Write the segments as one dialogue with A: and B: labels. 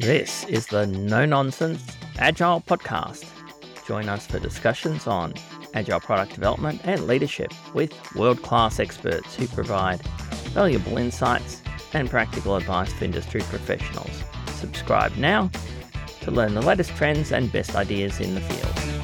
A: This is the No Nonsense Agile Podcast. Join us for discussions on agile product development and leadership with world class experts who provide valuable insights and practical advice for industry professionals. Subscribe now to learn the latest trends and best ideas in the field.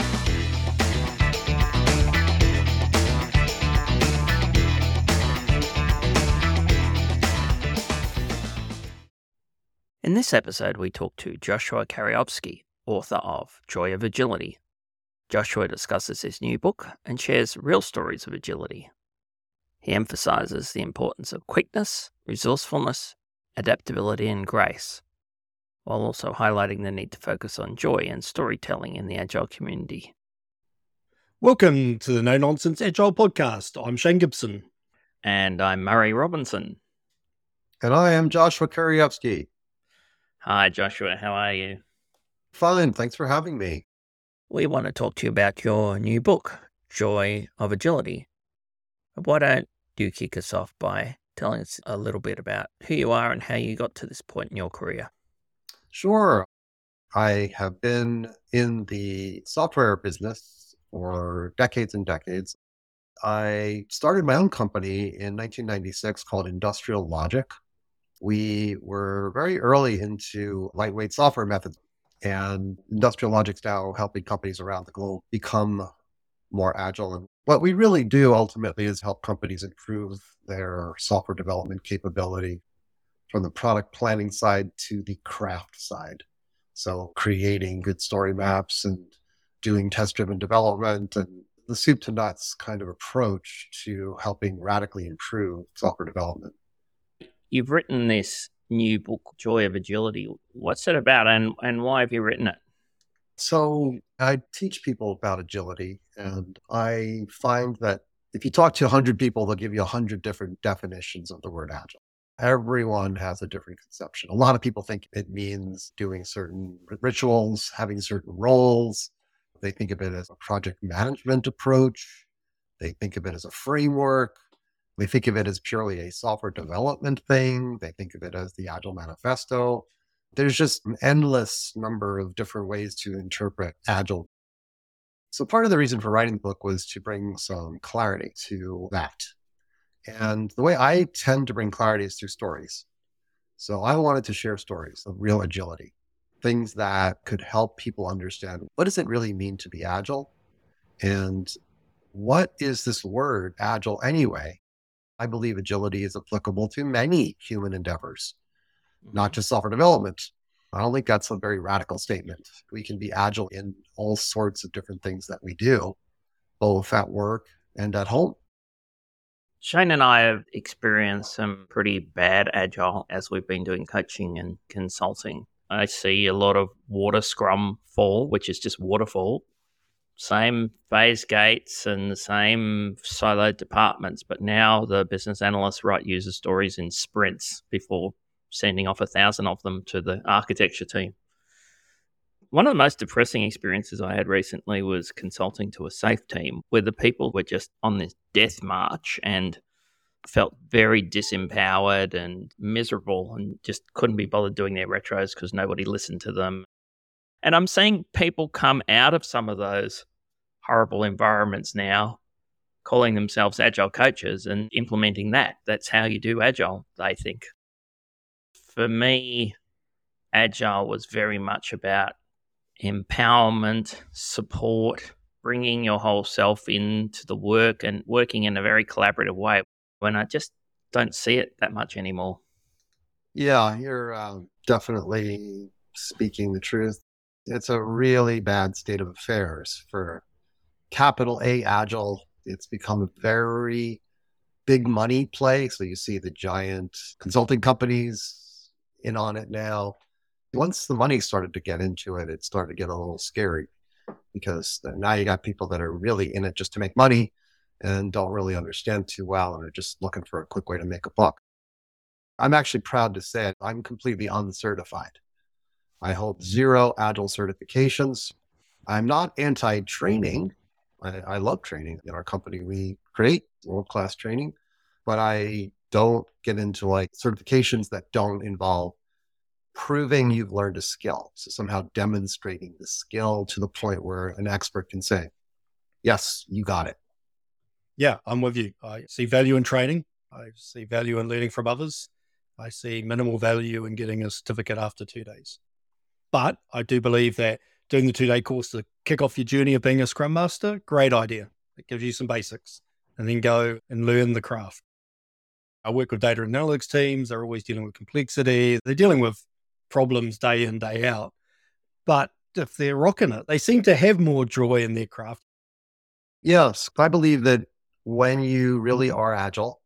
A: In this episode, we talk to Joshua Kerievsky, author of Joy of Agility. Joshua discusses his new book and shares real stories of agility. He emphasizes the importance of quickness, resourcefulness, adaptability, and grace, while also highlighting the need to focus on joy and storytelling in the Agile community.
B: Welcome to the No Nonsense Agile Podcast. I'm Shane Gibson.
A: And I'm Murray Robinson.
C: And I am Joshua Kerievsky.
A: Hi, Joshua. How are you?
C: Fine. Thanks for having me.
A: We want to talk to you about your new book, Joy of Agility. Why don't you kick us off by telling us a little bit about who you are and how you got to this point in your career?
C: Sure. I have been in the software business for decades and decades. I started my own company in 1996 called Industrial Logic we were very early into lightweight software methods and industrial logic's now helping companies around the globe become more agile. And what we really do ultimately is help companies improve their software development capability from the product planning side to the craft side. So creating good story maps and doing test driven development and the soup to nuts kind of approach to helping radically improve software development.
A: You've written this new book, Joy of Agility. What's it about and, and why have you written it?
C: So, I teach people about agility, and I find that if you talk to 100 people, they'll give you 100 different definitions of the word agile. Everyone has a different conception. A lot of people think it means doing certain rituals, having certain roles. They think of it as a project management approach. They think of it as a framework. They think of it as purely a software development thing. They think of it as the Agile Manifesto. There's just an endless number of different ways to interpret Agile. So, part of the reason for writing the book was to bring some clarity to that. And the way I tend to bring clarity is through stories. So, I wanted to share stories of real agility, things that could help people understand what does it really mean to be agile? And what is this word agile anyway? I believe agility is applicable to many human endeavors, not mm-hmm. just software development. I don't think that's a very radical statement. We can be agile in all sorts of different things that we do, both at work and at home.
A: Shane and I have experienced some pretty bad agile as we've been doing coaching and consulting. I see a lot of water scrum fall, which is just waterfall, same phase gates and the same siloed departments, but now the business analysts write user stories in sprints before sending off a thousand of them to the architecture team. One of the most depressing experiences I had recently was consulting to a SAFe team where the people were just on this death march and felt very disempowered and miserable and just couldn't be bothered doing their retros because nobody listened to them. And I'm seeing people come out of some of those horrible environments now, calling themselves agile coaches and implementing that. That's how you do agile, they think. For me, agile was very much about empowerment, support, bringing your whole self into the work and working in a very collaborative way when I just don't see it that much anymore.
C: Yeah, you're uh, definitely speaking the truth it's a really bad state of affairs for capital A Agile. It's become a very big money play. So you see the giant consulting companies in on it now. Once the money started to get into it, it started to get a little scary because now you got people that are really in it just to make money and don't really understand too well and are just looking for a quick way to make a buck. I'm actually proud to say I'm completely uncertified. I hold zero Agile certifications. I'm not anti training. I, I, love training. In our company, we create world class training, but I don't get into like certifications that don't involve proving you've learned a skill. So somehow demonstrating the skill to the point where an expert can say, yes, you got it.
B: Yeah, I'm with you. I see value in training. I see value in learning from others. I see minimal value in getting a certificate after two days. But I do believe that doing the two day course to kick off your journey of being a Scrum Master, great idea. It gives you some basics and then go and learn the craft. I work with data analytics teams. They're always dealing with complexity. They're dealing with problems day in, day out. But if they're rocking it, they seem to have more joy in their craft.
C: Yes. I believe that when you really are agile,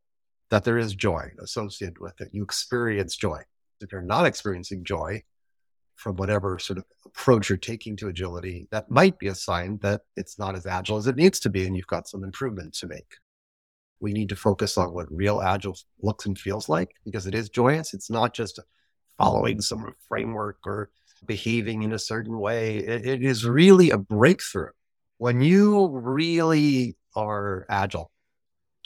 C: that there is joy associated with it. You experience joy. If you're not experiencing joy from whatever sort of approach you're taking to agility, that might be a sign that it's not as agile as it needs to be and you've got some improvement to make. We need to focus on what real agile looks and feels like because it is joyous. It's not just following some framework or behaving in a certain way. it, it is really a breakthrough. When you really are agile,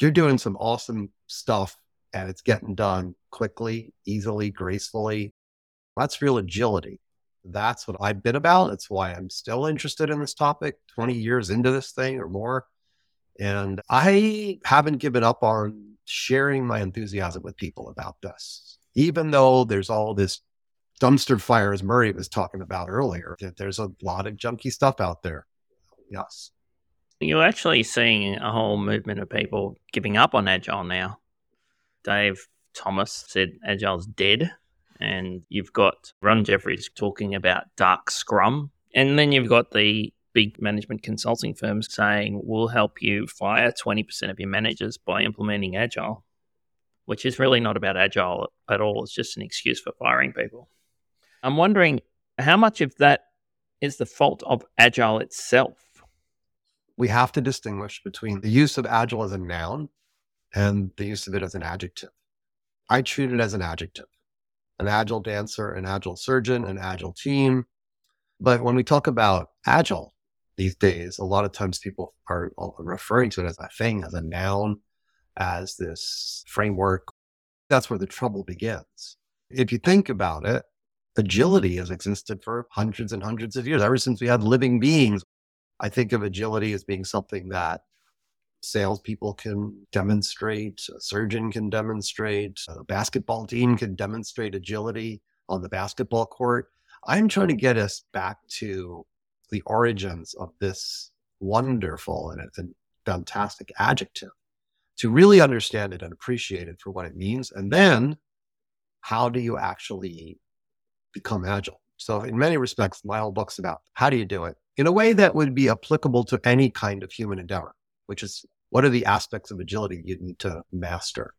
C: you're doing some awesome stuff and it's getting done quickly, easily, gracefully. That's real agility. That's what I've been about. It's why I'm still interested in this topic 20 years into this thing or more. And I haven't given up on sharing my enthusiasm with people about this, even though there's all this dumpster fire, as Murray was talking about earlier. That there's a lot of junky stuff out there. Yes.
A: You're actually seeing a whole movement of people giving up on Agile now. Dave Thomas said Agile's dead. And you've got Ron Jeffries talking about dark scrum. And then you've got the big management consulting firms saying, we'll help you fire 20% of your managers by implementing Agile, which is really not about Agile at all. It's just an excuse for firing people. I'm wondering how much of that is the fault of Agile itself?
C: We have to distinguish between the use of Agile as a noun and the use of it as an adjective. I treat it as an adjective an agile dancer, an agile surgeon, an agile team. But when we talk about agile these days, a lot of times people are uh, referring to it as a thing, as a noun, as this framework. That's where the trouble begins. If you think about it, agility has existed for hundreds and hundreds of years, ever since we had living beings. I think of agility as being something that salespeople can demonstrate, a surgeon can demonstrate, a basketball team can demonstrate agility on the basketball court. I'm trying to get us back to the origins of this wonderful and, and fantastic adjective to really understand it and appreciate it for what it means. And then how do you actually become agile? So, in many respects, my whole book's about how do you do it in a way that would be applicable to any kind of human endeavor, which is what are the aspects of agility you need to master?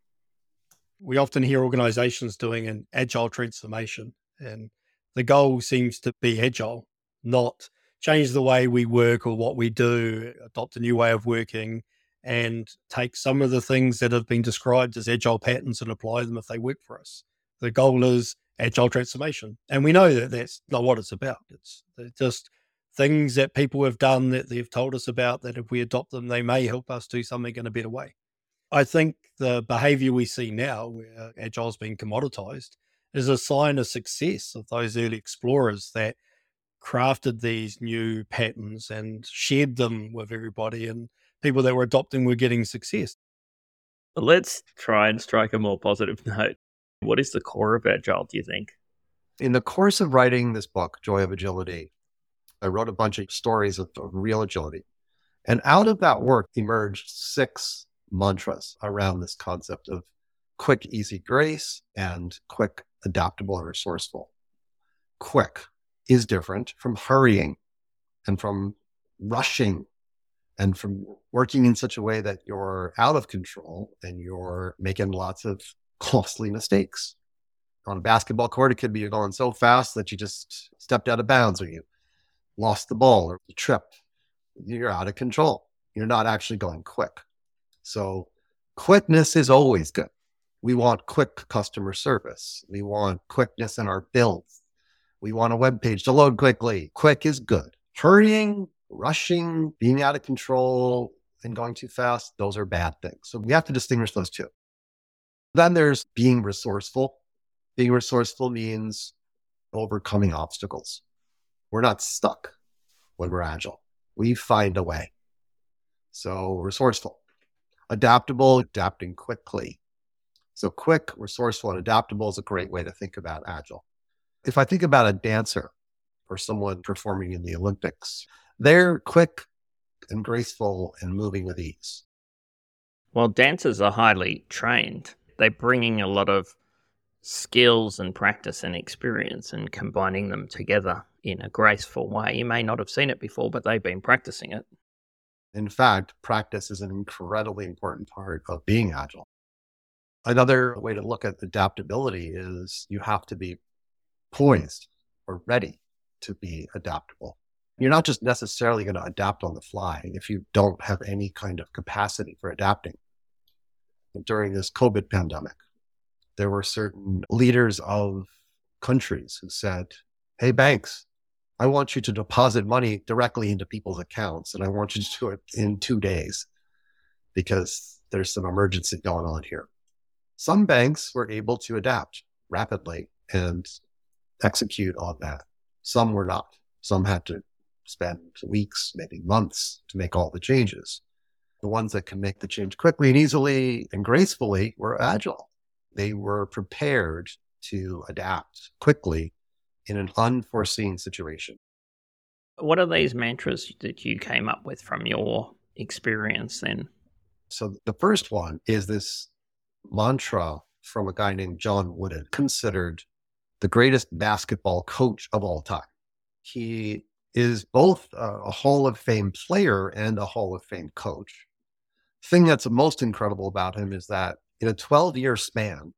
B: We often hear organizations doing an agile transformation, and the goal seems to be agile, not change the way we work or what we do, adopt a new way of working, and take some of the things that have been described as agile patterns and apply them if they work for us. The goal is agile transformation. And we know that that's not what it's about. It's, it's just things that people have done that they've told us about that if we adopt them, they may help us do something in a better way. I think the behavior we see now, where agile is being commoditized, is a sign of success of those early explorers that crafted these new patterns and shared them with everybody, and people that were adopting were getting success.
A: Let's try and strike a more positive note. What is the core of agile, do you think?
C: In the course of writing this book, Joy of Agility, I wrote a bunch of stories of, of real agility. And out of that work emerged six mantras around this concept of quick, easy grace and quick, adaptable, and resourceful. Quick is different from hurrying and from rushing and from working in such a way that you're out of control and you're making lots of costly mistakes. On a basketball court, it could be you're going so fast that you just stepped out of bounds or you lost the ball or tripped, you're out of control. You're not actually going quick. So quickness is always good. We want quick customer service. We want quickness in our builds. We want a web page to load quickly. Quick is good. Hurrying, rushing, being out of control, and going too fast, those are bad things. So we have to distinguish those two. Then there's being resourceful. Being resourceful means overcoming obstacles. We're not stuck when we're agile. We find a way. So resourceful, adaptable, adapting quickly. So quick, resourceful, and adaptable is a great way to think about agile. If I think about a dancer or someone performing in the Olympics, they're quick and graceful and moving with ease.
A: Well, dancers are highly trained. They're bringing a lot of skills and practice and experience and combining them together in a graceful way. You may not have seen it before, but they've been practicing it.
C: In fact, practice is an incredibly important part of being agile. Another way to look at adaptability is you have to be poised or ready to be adaptable. You're not just necessarily going to adapt on the fly if you don't have any kind of capacity for adapting. During this COVID pandemic, there were certain leaders of countries who said, Hey, banks, I want you to deposit money directly into people's accounts and I want you to do it in two days because there's some emergency going on here. Some banks were able to adapt rapidly and execute on that. Some were not. Some had to spend weeks, maybe months to make all the changes. The ones that can make the change quickly and easily and gracefully were agile. They were prepared to adapt quickly in an unforeseen situation.
A: What are these mantras that you came up with from your experience then?
C: So the first one is this mantra from a guy named John Wooden, considered the greatest basketball coach of all time. He is both a Hall of Fame player and a Hall of Fame coach. Thing that's most incredible about him is that in a 12 year span,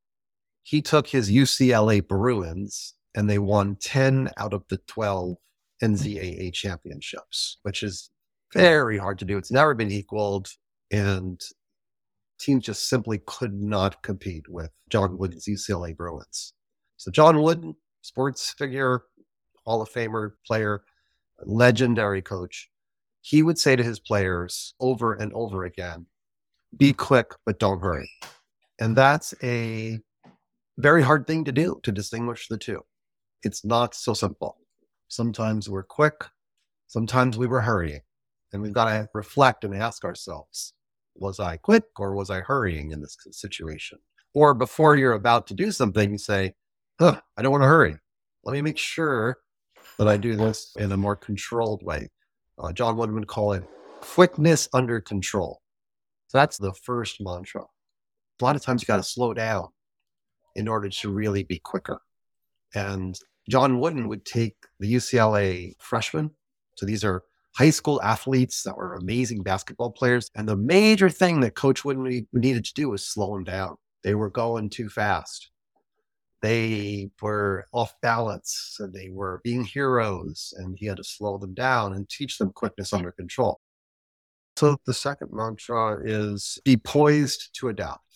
C: he took his UCLA Bruins and they won 10 out of the 12 NCAA championships, which is very hard to do. It's never been equaled. And teams just simply could not compete with John Wooden's UCLA Bruins. So, John Wooden, sports figure, Hall of Famer player, legendary coach, he would say to his players over and over again be quick, but don't hurry. And that's a very hard thing to do to distinguish the two. It's not so simple. Sometimes we're quick, sometimes we were hurrying. And we've got to reflect and ask ourselves was I quick or was I hurrying in this situation? Or before you're about to do something, you say, huh, I don't want to hurry. Let me make sure that I do this in a more controlled way. Uh, John Wooden would call it quickness under control. So that's the first mantra. A lot of times you got to slow down in order to really be quicker. And John Wooden would take the UCLA freshmen. So these are high school athletes that were amazing basketball players. And the major thing that Coach Wooden needed to do was slow them down. They were going too fast. They were off balance and they were being heroes, and he had to slow them down and teach them quickness under control. So the second mantra is be poised to adapt.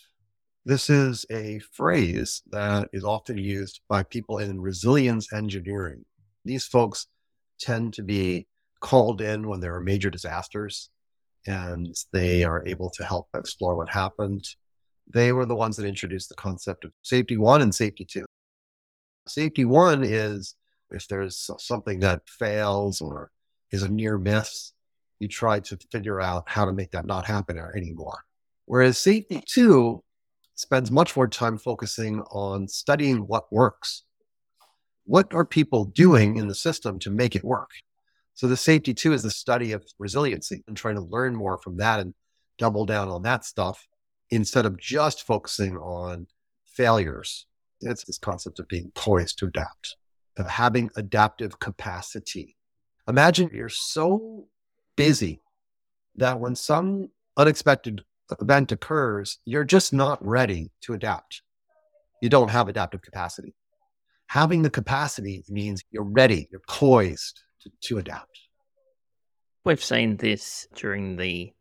C: This is a phrase that is often used by people in resilience engineering. These folks tend to be called in when there are major disasters and they are able to help explore what happened. They were the ones that introduced the concept of safety one and safety two. Safety one is if there's something that fails or is a near miss, you try to figure out how to make that not happen anymore. Whereas safety two spends much more time focusing on studying what works. What are people doing in the system to make it work? So the safety two is the study of resiliency and trying to learn more from that and double down on that stuff instead of just focusing on failures. It's this concept of being poised to adapt, of having adaptive capacity. Imagine you're so busy that when some unexpected event occurs, you're just not ready to adapt. You don't have adaptive capacity. Having the capacity means you're ready, you're poised to, to adapt.
A: We've seen this during the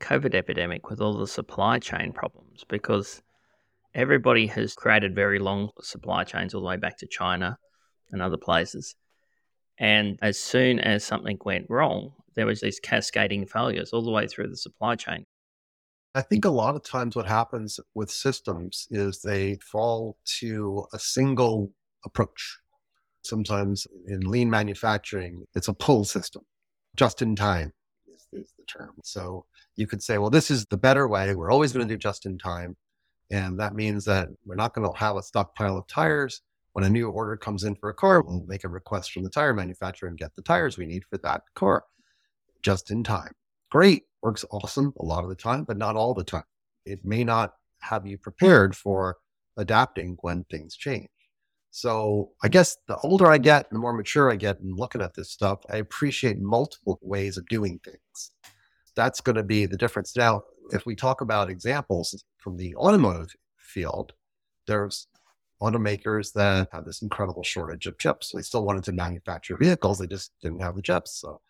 A: COVID epidemic with all the supply chain problems because everybody has created very long supply chains all the way back to China and other places. And as soon as something went wrong, there was these cascading failures all the way through the supply chain.
C: I think a lot of times what happens with systems is they fall to a single approach. Sometimes in lean manufacturing, it's a pull system. Just in time is, is the term. So you could say, well, this is the better way. We're always going to do just in time. And that means that we're not going to have a stockpile of tires. When a new order comes in for a car, we'll make a request from the tire manufacturer and get the tires we need for that car just in time. Great, works awesome a lot of the time, but not all the time. It may not have you prepared for adapting when things change. So I guess the older I get, and the more mature I get in looking at this stuff, I appreciate multiple ways of doing things. That's going to be the difference. Now, if we talk about examples from the automotive field, there's automakers that have this incredible shortage of chips. They still wanted to manufacture vehicles, they just didn't have the chips. So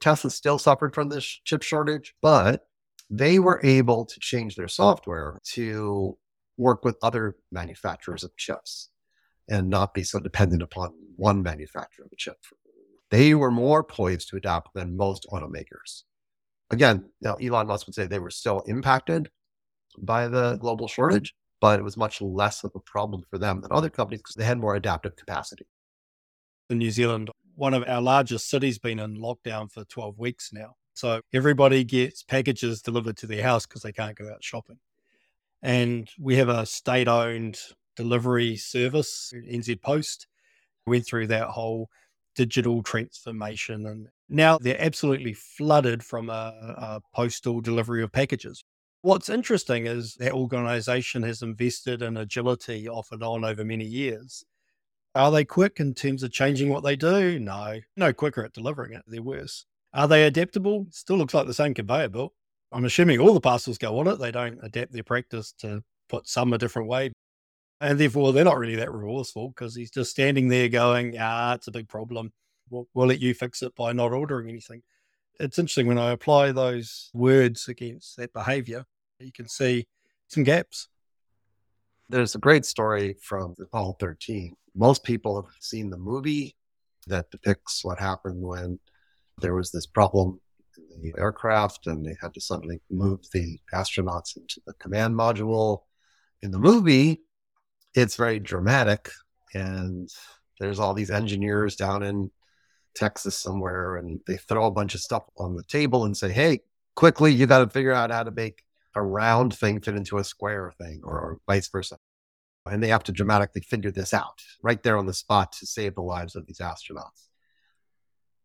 C: Tesla still suffered from this chip shortage, but they were able to change their software to work with other manufacturers of chips and not be so dependent upon one manufacturer of a chip. They were more poised to adapt than most automakers. Again, now Elon Musk would say they were still impacted by the global shortage, but it was much less of a problem for them than other companies because they had more adaptive capacity.
B: In New Zealand, one of our largest cities been in lockdown for 12 weeks now. So everybody gets packages delivered to their house because they can't go out shopping. And we have a state owned delivery service, NZ Post. Went through that whole digital transformation and now they're absolutely flooded from a, a postal delivery of packages. What's interesting is that organization has invested in agility off and on over many years. Are they quick in terms of changing what they do? No, no quicker at delivering it. They're worse. Are they adaptable? Still looks like the same conveyor belt. I'm assuming all the parcels go on it. They don't adapt their practice to put some a different way. And therefore, they're not really that remorseful because he's just standing there going, ah, it's a big problem. We'll, we'll let you fix it by not ordering anything. It's interesting when I apply those words against that behavior, you can see some gaps.
C: There's a great story from Apollo 13. Most people have seen the movie that depicts what happened when there was this problem in the aircraft and they had to suddenly move the astronauts into the command module. In the movie, it's very dramatic and there's all these engineers down in Texas somewhere and they throw a bunch of stuff on the table and say, Hey, quickly, you got to figure out how to make a round thing fit into a square thing or, or vice versa. And they have to dramatically figure this out right there on the spot to save the lives of these astronauts.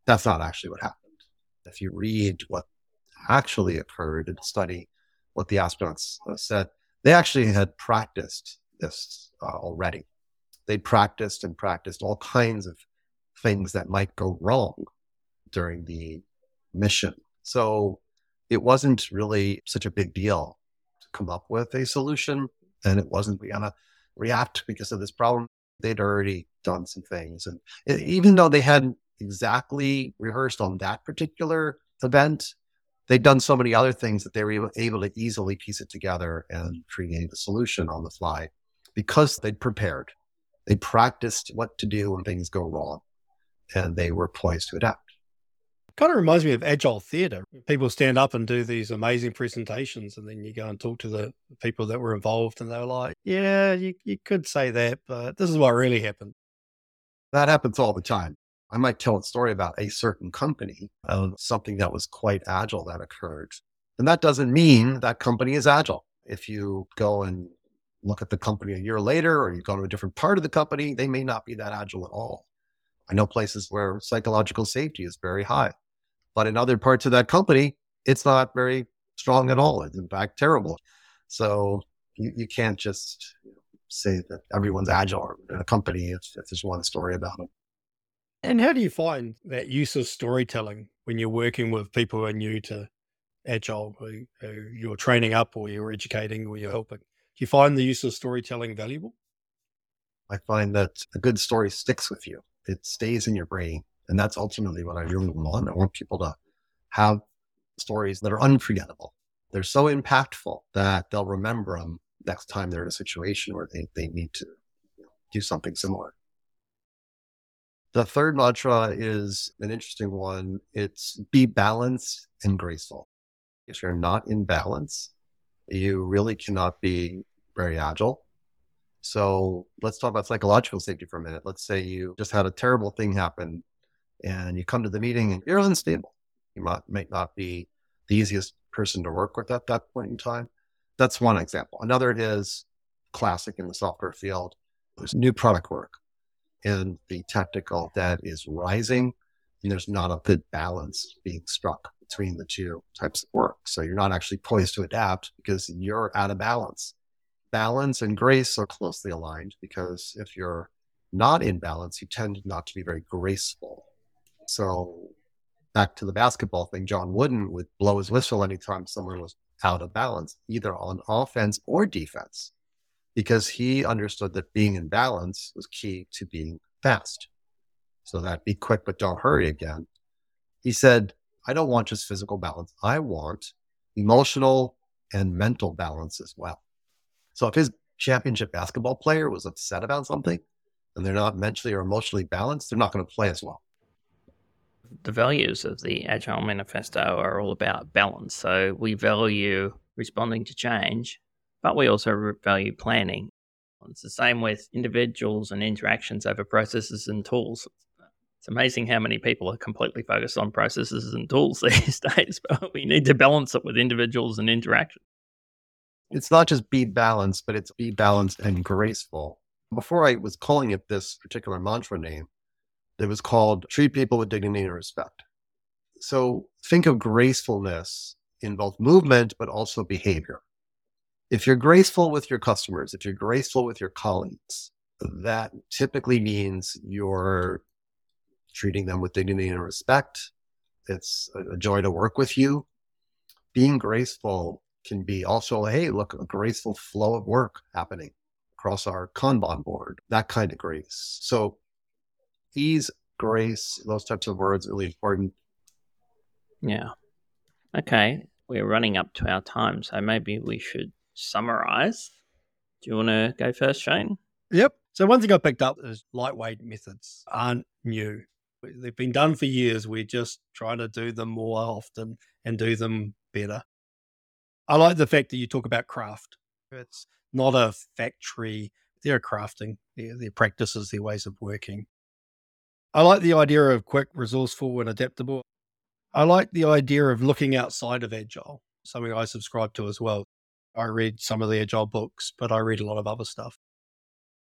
C: That's not actually what happened. If you read what actually occurred and study what the astronauts uh, said, they actually had practiced this uh, already. They practiced and practiced all kinds of things that might go wrong during the mission. So it wasn't really such a big deal to come up with a solution. And it wasn't we gonna react because of this problem. They'd already done some things. And even though they hadn't exactly rehearsed on that particular event, they'd done so many other things that they were able to easily piece it together and create a solution on the fly because they'd prepared. They practiced what to do when things go wrong and they were poised to adapt.
B: Kind of reminds me of agile theater. People stand up and do these amazing presentations, and then you go and talk to the people that were involved, and they're like, Yeah, you, you could say that, but this is what really happened.
C: That happens all the time. I might tell a story about a certain company of something that was quite agile that occurred. And that doesn't mean that company is agile. If you go and look at the company a year later, or you go to a different part of the company, they may not be that agile at all. I know places where psychological safety is very high, but in other parts of that company, it's not very strong at all. It's in fact terrible. So you, you can't just say that everyone's agile in a company if, if there's one story about them.
B: And how do you find that use of storytelling when you're working with people who are new to agile, who, who you're training up or you're educating or you're helping? Do you find the use of storytelling valuable?
C: I find that a good story sticks with you. It stays in your brain. And that's ultimately what I really want. I want people to have stories that are unforgettable. They're so impactful that they'll remember them next time they're in a situation where they, they need to do something similar. The third mantra is an interesting one. It's be balanced and graceful. If you're not in balance, you really cannot be very agile. So let's talk about psychological safety for a minute. Let's say you just had a terrible thing happen and you come to the meeting and you're unstable. You might, might not be the easiest person to work with at that point in time. That's one example. Another is classic in the software field is new product work and the technical debt is rising and there's not a good balance being struck between the two types of work. So you're not actually poised to adapt because you're out of balance balance and grace are closely aligned because if you're not in balance, you tend not to be very graceful. So back to the basketball thing, John Wooden would blow his whistle anytime someone was out of balance, either on offense or defense, because he understood that being in balance was key to being fast. So that be quick, but don't hurry again. He said, I don't want just physical balance. I want emotional and mental balance as well. So if his championship basketball player was upset about something and they're not mentally or emotionally balanced, they're not going to play as well.
A: The values of the Agile Manifesto are all about balance. So we value responding to change, but we also value planning. It's the same with individuals and interactions over processes and tools. It's amazing how many people are completely focused on processes and tools these days, but we need to balance it with individuals and interactions
C: it's not just be balanced, but it's be balanced and graceful. Before I was calling it this particular mantra name, it was called treat people with dignity and respect. So think of gracefulness in both movement, but also behavior. If you're graceful with your customers, if you're graceful with your colleagues, that typically means you're treating them with dignity and respect. It's a joy to work with you. Being graceful can be also, hey, look, a graceful flow of work happening across our Kanban board, that kind of grace. So ease, grace, those types of words really important.
A: Yeah. Okay. We're running up to our time, so maybe we should summarize. Do you want to go first, Shane?
B: Yep. So one thing I picked up is lightweight methods aren't new. They've been done for years. We're just trying to do them more often and do them better. I like the fact that you talk about craft. It's not a factory. They're crafting their, their practices, their ways of working. I like the idea of quick, resourceful, and adaptable. I like the idea of looking outside of Agile, something I subscribe to as well. I read some of the Agile books, but I read a lot of other stuff.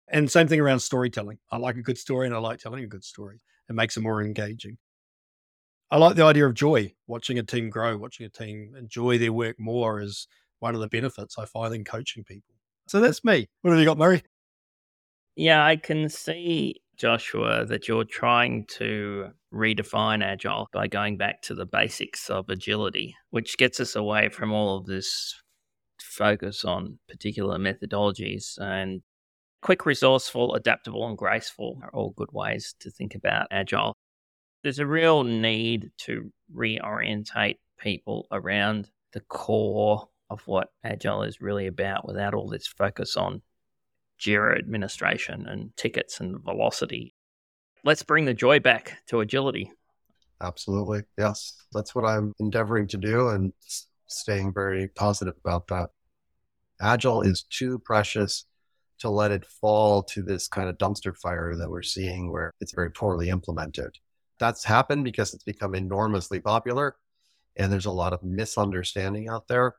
B: And same thing around storytelling. I like a good story and I like telling a good story. It makes it more engaging. I like the idea of joy, watching a team grow, watching a team enjoy their work more is one of the benefits I find in coaching people. So that's me. What have you got, Murray?
A: Yeah, I can see, Joshua, that you're trying to redefine agile by going back to the basics of agility, which gets us away from all of this focus on particular methodologies and quick, resourceful, adaptable, and graceful are all good ways to think about agile. There's a real need to reorientate people around the core of what agile is really about without all this focus on Jira administration and tickets and velocity. Let's bring the joy back to agility.
C: Absolutely. Yes. That's what I'm endeavoring to do and staying very positive about that. Agile is too precious to let it fall to this kind of dumpster fire that we're seeing where it's very poorly implemented that's happened because it's become enormously popular and there's a lot of misunderstanding out there.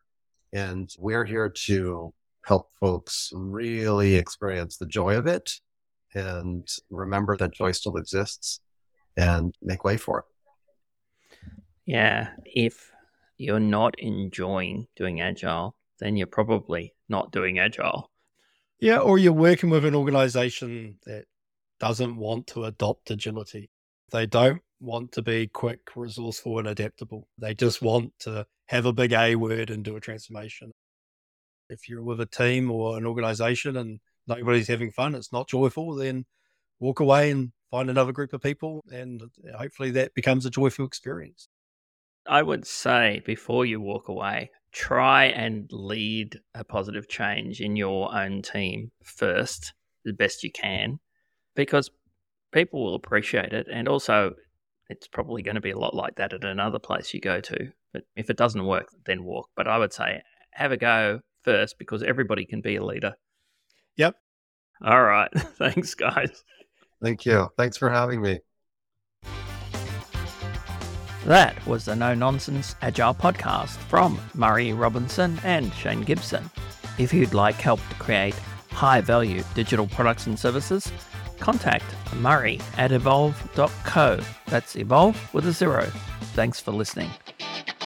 C: And we're here to help folks really experience the joy of it and remember that joy still exists and make way for it.
A: Yeah. If you're not enjoying doing agile, then you're probably not doing agile.
B: Yeah. Or you're working with an organization that doesn't want to adopt agility. They don't want to be quick, resourceful, and adaptable. They just want to have a big A word and do a transformation. If you're with a team or an organization and nobody's having fun, it's not joyful, then walk away and find another group of people. And hopefully that becomes a joyful experience.
A: I would say before you walk away, try and lead a positive change in your own team first, the best you can, because people will appreciate it. And also, it's probably going to be a lot like that at another place you go to. But if it doesn't work, then walk. But I would say have a go first because everybody can be a leader.
B: Yep.
A: All right. Thanks, guys.
C: Thank you. Thanks for having me.
A: That was the No Nonsense Agile podcast from Murray Robinson and Shane Gibson. If you'd like help to create high value digital products and services, contact Murray at evolve.co. That's evolve with a zero. Thanks for listening.